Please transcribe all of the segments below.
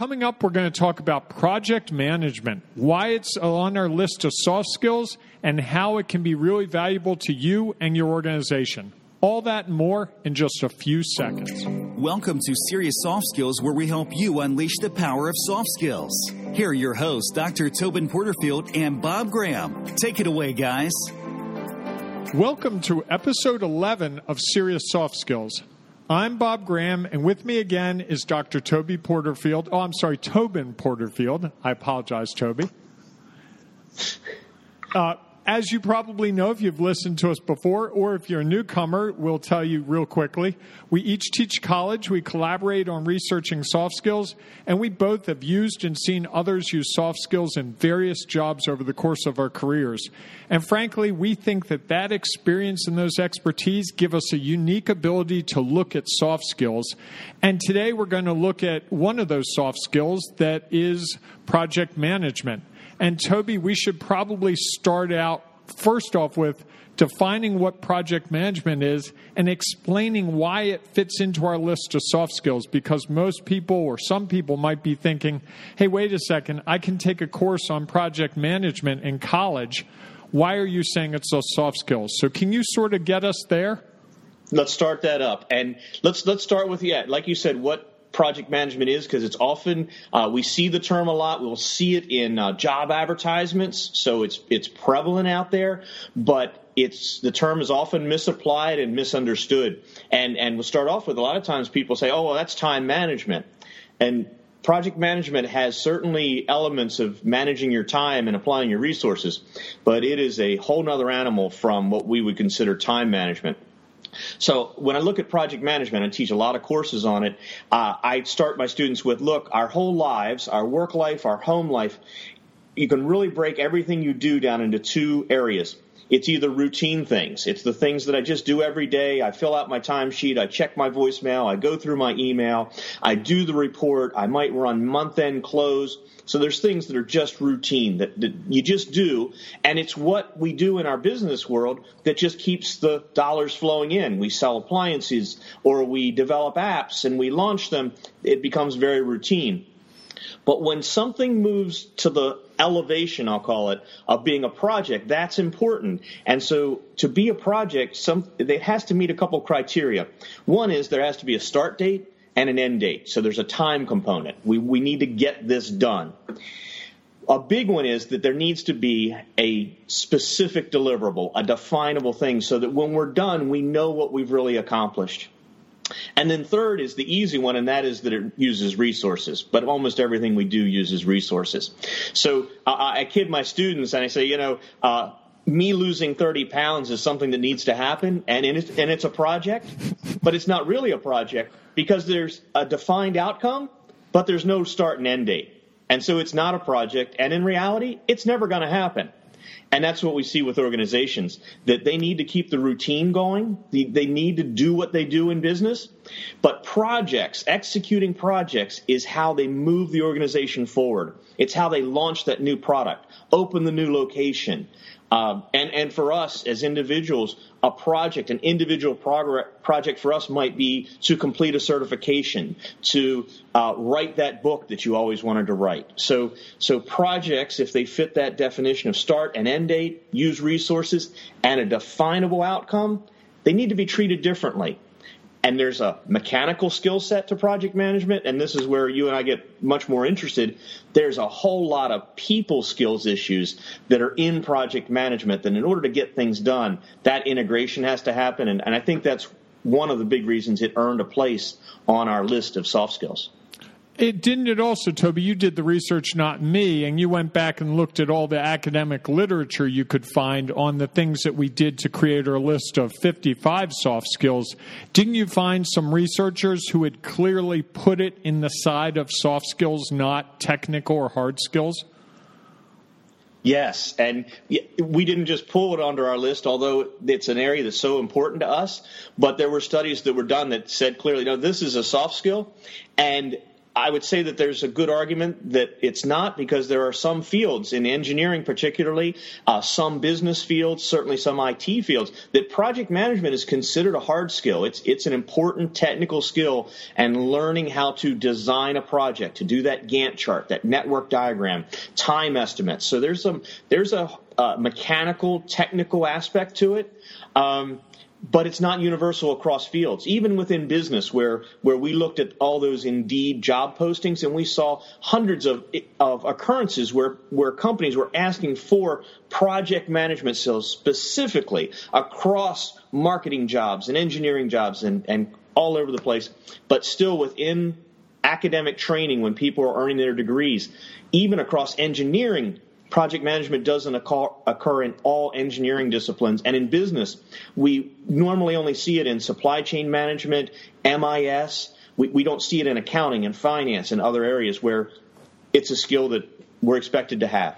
Coming up, we're going to talk about project management, why it's on our list of soft skills, and how it can be really valuable to you and your organization. All that and more in just a few seconds. Welcome to Serious Soft Skills, where we help you unleash the power of soft skills. Here are your hosts, Dr. Tobin Porterfield and Bob Graham. Take it away, guys. Welcome to episode 11 of Serious Soft Skills. I'm Bob Graham, and with me again is Dr. Toby Porterfield. Oh, I'm sorry, Tobin Porterfield. I apologize, Toby. Uh, as you probably know if you've listened to us before, or if you're a newcomer, we'll tell you real quickly. We each teach college, we collaborate on researching soft skills, and we both have used and seen others use soft skills in various jobs over the course of our careers. And frankly, we think that that experience and those expertise give us a unique ability to look at soft skills. And today we're going to look at one of those soft skills that is project management. And Toby, we should probably start out first off with defining what project management is and explaining why it fits into our list of soft skills because most people or some people might be thinking, hey, wait a second, I can take a course on project management in college. Why are you saying it's a soft skill? So, can you sort of get us there? Let's start that up, and let's let's start with yeah, like you said, what project management is because it's often uh, we see the term a lot. We'll see it in uh, job advertisements, so it's it's prevalent out there, but it's the term is often misapplied and misunderstood. And and we'll start off with a lot of times people say, "Oh, well, that's time management," and project management has certainly elements of managing your time and applying your resources, but it is a whole nother animal from what we would consider time management. So when I look at project management, I teach a lot of courses on it. Uh, I start my students with, look, our whole lives, our work life, our home life, you can really break everything you do down into two areas. It's either routine things. It's the things that I just do every day. I fill out my timesheet. I check my voicemail. I go through my email. I do the report. I might run month end close. So there's things that are just routine that, that you just do, and it's what we do in our business world that just keeps the dollars flowing in. We sell appliances or we develop apps and we launch them. It becomes very routine. But when something moves to the elevation, I'll call it, of being a project, that's important. And so to be a project, some, it has to meet a couple criteria. One is there has to be a start date and an end date. So there's a time component. We, we need to get this done. A big one is that there needs to be a specific deliverable, a definable thing, so that when we're done, we know what we've really accomplished. And then third is the easy one, and that is that it uses resources. But almost everything we do uses resources. So I, I kid my students and I say, you know, uh, me losing 30 pounds is something that needs to happen, and, and it's a project, but it's not really a project because there's a defined outcome, but there's no start and end date. And so it's not a project, and in reality, it's never going to happen. And that's what we see with organizations that they need to keep the routine going. They need to do what they do in business. But projects, executing projects is how they move the organization forward. It's how they launch that new product, open the new location, um, and, and for us as individuals, a project, an individual prog- project for us might be to complete a certification, to uh, write that book that you always wanted to write. So, so projects, if they fit that definition of start and end date, use resources, and a definable outcome, they need to be treated differently and there's a mechanical skill set to project management, and this is where you and I get much more interested. There's a whole lot of people skills issues that are in project management that in order to get things done, that integration has to happen, and, and I think that's one of the big reasons it earned a place on our list of soft skills. It didn't it also, Toby? You did the research, not me, and you went back and looked at all the academic literature you could find on the things that we did to create our list of 55 soft skills. Didn't you find some researchers who had clearly put it in the side of soft skills, not technical or hard skills? Yes, and we didn't just pull it onto our list, although it's an area that's so important to us. But there were studies that were done that said clearly, no, this is a soft skill, and I would say that there's a good argument that it's not because there are some fields in engineering, particularly uh, some business fields, certainly some IT fields, that project management is considered a hard skill. It's it's an important technical skill, and learning how to design a project, to do that Gantt chart, that network diagram, time estimates. So there's some there's a uh, mechanical, technical aspect to it. Um, but it's not universal across fields. Even within business, where where we looked at all those Indeed job postings and we saw hundreds of of occurrences where where companies were asking for project management skills specifically across marketing jobs and engineering jobs and and all over the place, but still within academic training when people are earning their degrees, even across engineering project management doesn't occur in all engineering disciplines. And in business, we normally only see it in supply chain management, MIS. We, we don't see it in accounting and finance and other areas where it's a skill that we're expected to have.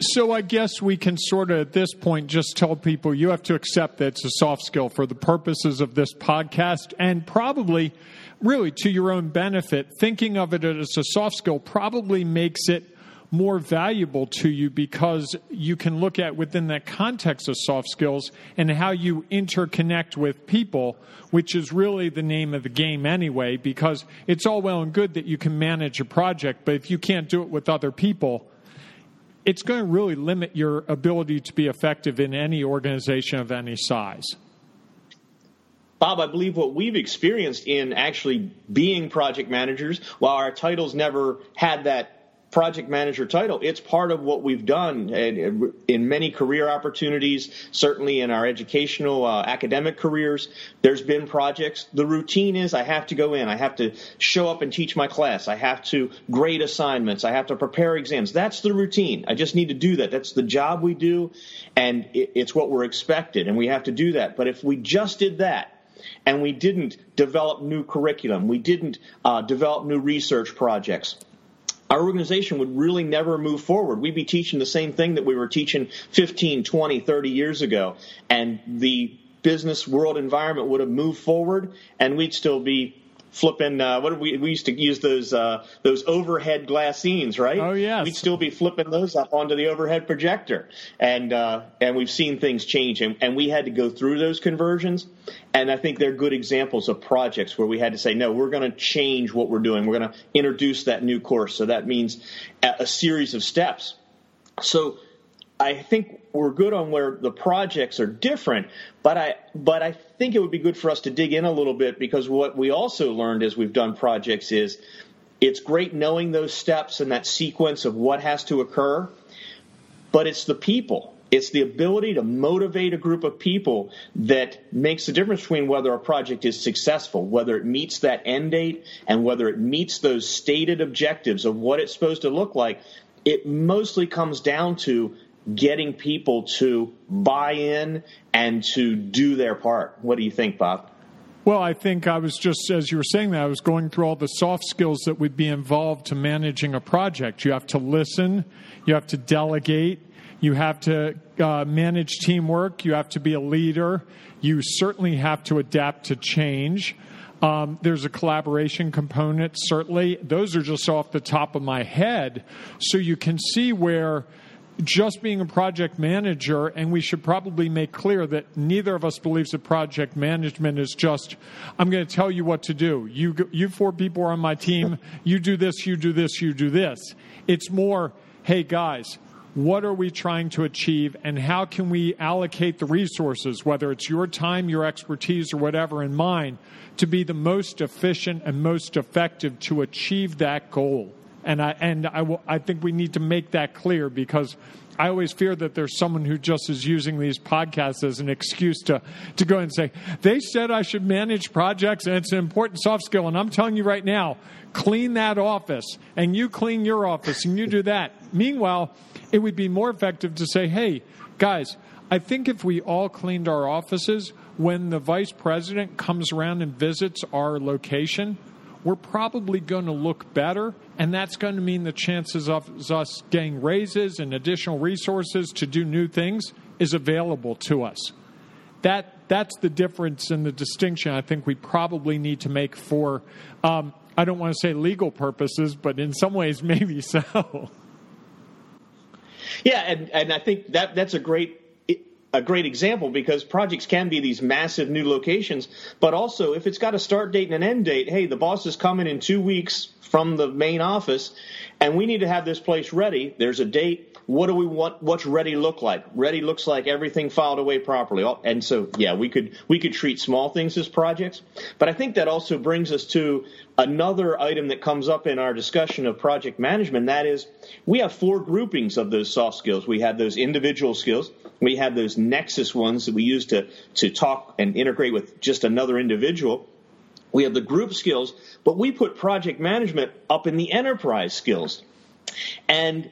So I guess we can sort of at this point just tell people you have to accept that it's a soft skill for the purposes of this podcast and probably really to your own benefit. Thinking of it as a soft skill probably makes it more valuable to you because you can look at within that context of soft skills and how you interconnect with people, which is really the name of the game anyway, because it's all well and good that you can manage a project, but if you can't do it with other people, it's going to really limit your ability to be effective in any organization of any size. Bob, I believe what we've experienced in actually being project managers, while our titles never had that project manager title. It's part of what we've done in many career opportunities, certainly in our educational uh, academic careers. There's been projects. The routine is I have to go in, I have to show up and teach my class, I have to grade assignments, I have to prepare exams. That's the routine. I just need to do that. That's the job we do, and it's what we're expected, and we have to do that. But if we just did that, and we didn't develop new curriculum, we didn't uh, develop new research projects, our organization would really never move forward. We'd be teaching the same thing that we were teaching 15, 20, 30 years ago. And the business world environment would have moved forward and we'd still be flipping. Uh, what we we used to use those uh, those overhead glassines, right? Oh yeah, We'd still be flipping those up onto the overhead projector, and uh, and we've seen things change, and, and we had to go through those conversions. And I think they're good examples of projects where we had to say, no, we're going to change what we're doing. We're going to introduce that new course. So that means a series of steps. So I think we're good on where the projects are different, but I but I think it would be good for us to dig in a little bit because what we also learned as we've done projects is it's great knowing those steps and that sequence of what has to occur, but it's the people. It's the ability to motivate a group of people that makes the difference between whether a project is successful, whether it meets that end date, and whether it meets those stated objectives of what it's supposed to look like. It mostly comes down to getting people to buy in and to do their part. What do you think, Bob? Well, I think I was just, as you were saying that, I was going through all the soft skills that would be involved to managing a project. You have to listen, you have to delegate, you have to uh, manage teamwork, you have to be a leader, you certainly have to adapt to change. Um, there's a collaboration component, certainly. Those are just off the top of my head. So you can see where just being a project manager, and we should probably make clear that neither of us believes that project management is just, I'm going to tell you what to do. You, you four people are on my team. You do this, you do this, you do this. It's more, hey guys, what are we trying to achieve and how can we allocate the resources, whether it's your time, your expertise, or whatever in mine, to be the most efficient and most effective to achieve that goal? And I and I, w- I think we need to make that clear because I always fear that there's someone who just is using these podcasts as an excuse to, to go and say, they said I should manage projects and it's an important soft skill. And I'm telling you right now, clean that office and you clean your office and you do that. Meanwhile, it would be more effective to say, hey, guys, I think if we all cleaned our offices, when the vice president comes around and visits our location, we're probably going to look better, and that's going to mean the chances of us getting raises and additional resources to do new things is available to us. That that's the difference and the distinction I think we probably need to make for um, I don't want to say legal purposes, but in some ways, maybe so. Yeah, and, and I think that that's a great a great example because projects can be these massive new locations, but also if it's got a start date and an end date, hey, the boss is coming in two weeks from the main office, and we need to have this place ready. There's a date. What do we want? What's ready look like? Ready looks like everything filed away properly. Oh, and so, yeah, we could we could treat small things as projects, but I think that also brings us to another item that comes up in our discussion of project management. That is, we have four groupings of those soft skills. We have those individual skills. We have those nexus ones that we use to to talk and integrate with just another individual. We have the group skills, but we put project management up in the enterprise skills. And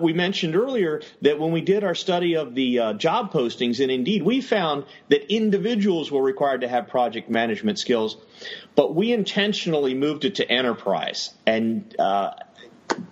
we mentioned earlier that when we did our study of the uh, job postings and Indeed, we found that individuals were required to have project management skills, but we intentionally moved it to enterprise. And uh,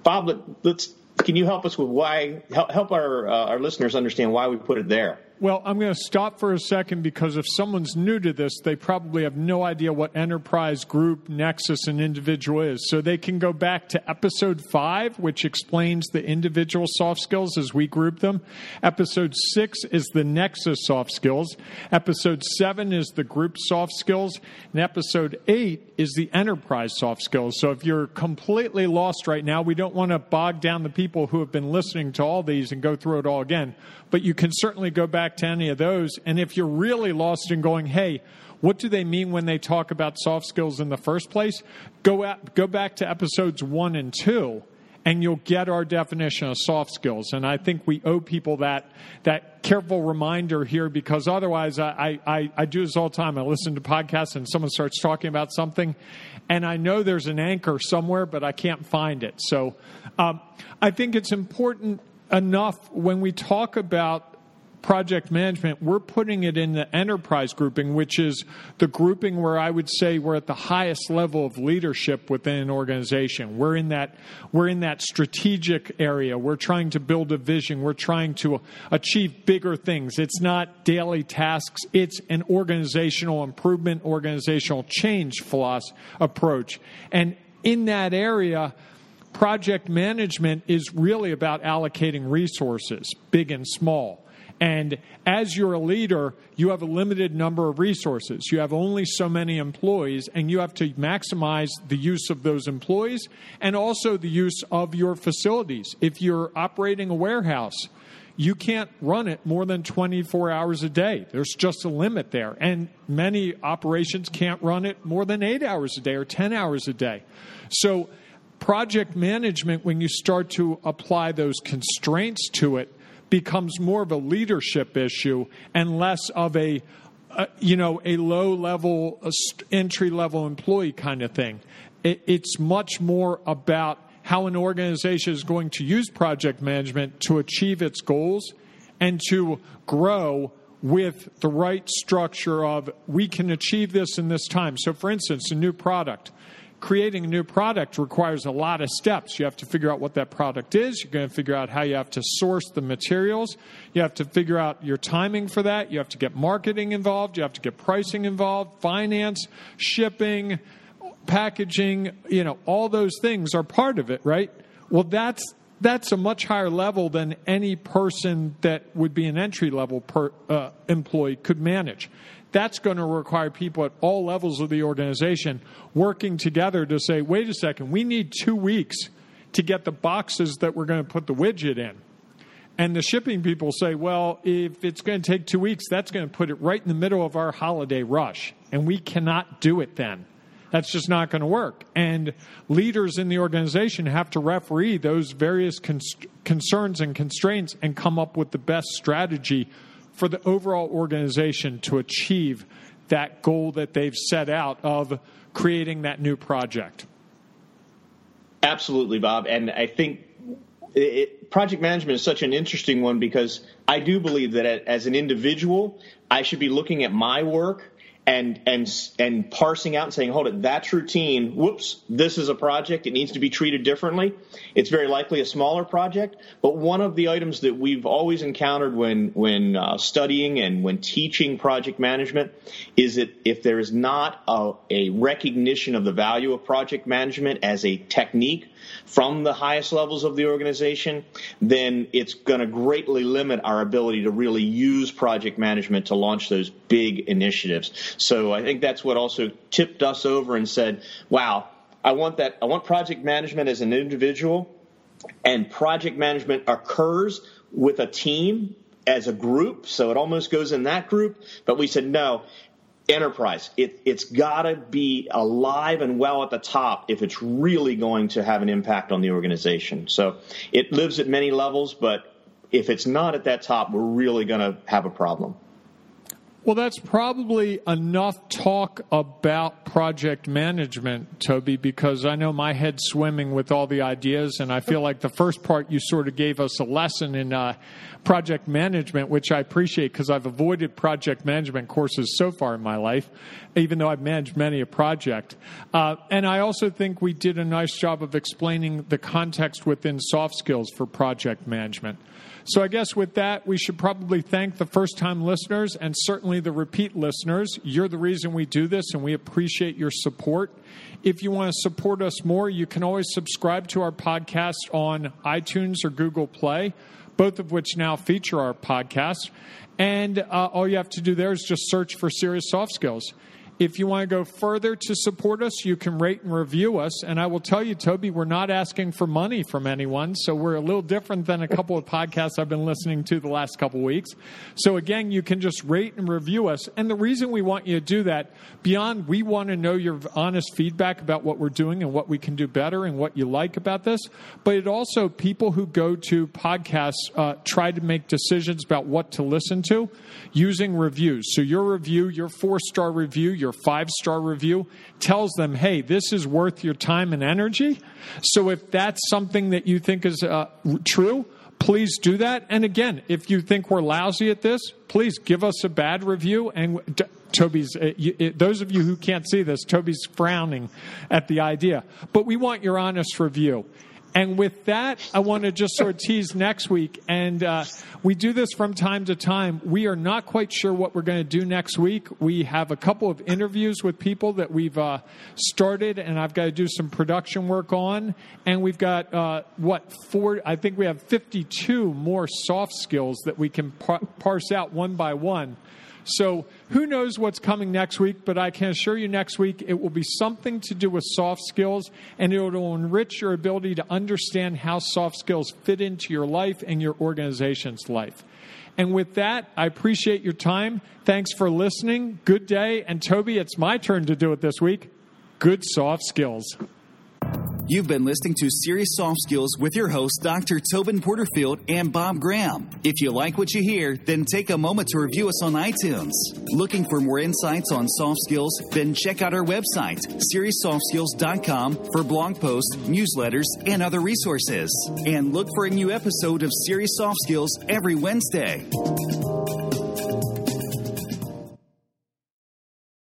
Bob, let's can you help us with why help, help our uh, our listeners understand why we put it there? Well, I'm going to stop for a second because if someone's new to this, they probably have no idea what enterprise, group, nexus, and individual is. So they can go back to episode five, which explains the individual soft skills as we group them. Episode six is the nexus soft skills. Episode seven is the group soft skills. And episode eight is the enterprise soft skills. So if you're completely lost right now, we don't want to bog down the people who have been listening to all these and go through it all again. But you can certainly go back back to any of those. And if you're really lost in going, hey, what do they mean when they talk about soft skills in the first place? Go at, go back to episodes one and two, and you'll get our definition of soft skills. And I think we owe people that that careful reminder here because otherwise, I, I, I do this all the time. I listen to podcasts and someone starts talking about something, and I know there's an anchor somewhere, but I can't find it. So um, I think it's important enough when we talk about project management, we're putting it in the enterprise grouping, which is the grouping where I would say we're at the highest level of leadership within an organization. We're in that we're in that strategic area. We're trying to build a vision. We're trying to achieve bigger things. It's not daily tasks. It's an organizational improvement, organizational change philosophy approach. And in that area, project management is really about allocating resources, big and small. And as you're a leader, you have a limited number of resources. You have only so many employees, and you have to maximize the use of those employees and also the use of your facilities. If you're operating a warehouse, you can't run it more than 24 hours a day. There's just a limit there. And many operations can't run it more than eight hours a day or 10 hours a day. So, project management, when you start to apply those constraints to it, becomes more of a leadership issue and less of a uh, you know a low level entry level employee kind of thing. It, it's much more about how an organization is going to use project management to achieve its goals and to grow with the right structure of we can achieve this in this time. So for instance a new product creating a new product requires a lot of steps. You have to figure out what that product is. You're going to figure out how you have to source the materials. You have to figure out your timing for that. You have to get marketing involved. You have to get pricing involved, finance, shipping, packaging. You know, all those things are part of it, right? Well, that's that's a much higher level than any person that would be an entry level per, uh, employee could manage that's going to require people at all levels of the organization working together to say, wait a second, we need two weeks to get the boxes that we're going to put the widget in. And the shipping people say, well, if it's going to take two weeks, that's going to put it right in the middle of our holiday rush. And we cannot do it then. That's just not going to work. And leaders in the organization have to referee those various concerns and constraints and come up with the best strategy for the overall organization to achieve that goal that they've set out of creating that new project. Absolutely, Bob. And I think it, project management is such an interesting one because I do believe that as an individual, I should be looking at my work and and and parsing out and saying, hold it, that's routine. Whoops, this is a project. It needs to be treated differently. It's very likely a smaller project, but one of the items that we've always encountered when when uh, studying and when teaching project management is that if there is not a, a recognition of the value of project management as a technique from the highest levels of the organization, then it's going to greatly limit our ability to really use project management to launch those big initiatives. So I think that's what also tipped us over and said, wow, I want that, I want project management as an individual and project management occurs with a team as a group, so it almost goes in that group. But we said, no, enterprise. It, it's got to be alive and well at the top if it's really going to have an impact on the organization. So it lives at many levels, but if it's not at that top, we're really going to have a problem. Well, that's probably enough talk about project management, Toby, because I know my head's swimming with all the ideas, and I feel like the first part you sort of gave us a lesson in uh, project management, which I appreciate because I've avoided project management courses so far in my life, even though I've managed many a project. Uh, and I also think we did a nice job of explaining the context within soft skills for project management. So I guess with that, we should probably thank the first time listeners and certainly the repeat listeners. You're the reason we do this, and we appreciate your support. If you want to support us more, you can always subscribe to our podcast on iTunes or Google Play both of which now feature our podcast. And uh, all you have to do there is just search for Serious Soft Skills. If you want to go further to support us, you can rate and review us. And I will tell you, Toby, we're not asking for money from anyone. So we're a little different than a couple of podcasts I've been listening to the last couple of weeks. So again, you can just rate and review us. And the reason we want you to do that, beyond we want to know your honest feedback about what we're doing and what we can do better and what you like about this, but it also, people who go to podcasts uh, try to make decisions about what to listen to using reviews. So your review, your four star review, your five star review tells them, hey, this is worth your time and energy. So if that's something that you think is uh, true, please do that. And again, if you think we're lousy at this, please give us a bad review. And Toby's, uh, you, those of you who can't see this, Toby's frowning at the idea. But we want your honest review. And with that, I want to just sort of tease next week. And uh, we do this from time to time. We are not quite sure what we're going to do next week. We have a couple of interviews with people that we've uh, started, and I've got to do some production work on. And we've got, uh, what, four, I think we have 52 more soft skills that we can par- parse out one by one. So who knows what's coming next week, but I can assure you next week it will be something to do with soft skills and it will enrich your ability to understand how soft skills fit into your life and your organization's life. And with that, I appreciate your time. Thanks for listening. Good day. And Toby, it's my turn to do it this week. Good soft skills. You've been listening to Serious Soft Skills with your hosts, Dr. Tobin Porterfield and Bob Graham. If you like what you hear, then take a moment to review us on iTunes. Looking for more insights on soft skills? Then check out our website, SeriousSoftSkills.com, for blog posts, newsletters, and other resources. And look for a new episode of Serious Soft Skills every Wednesday.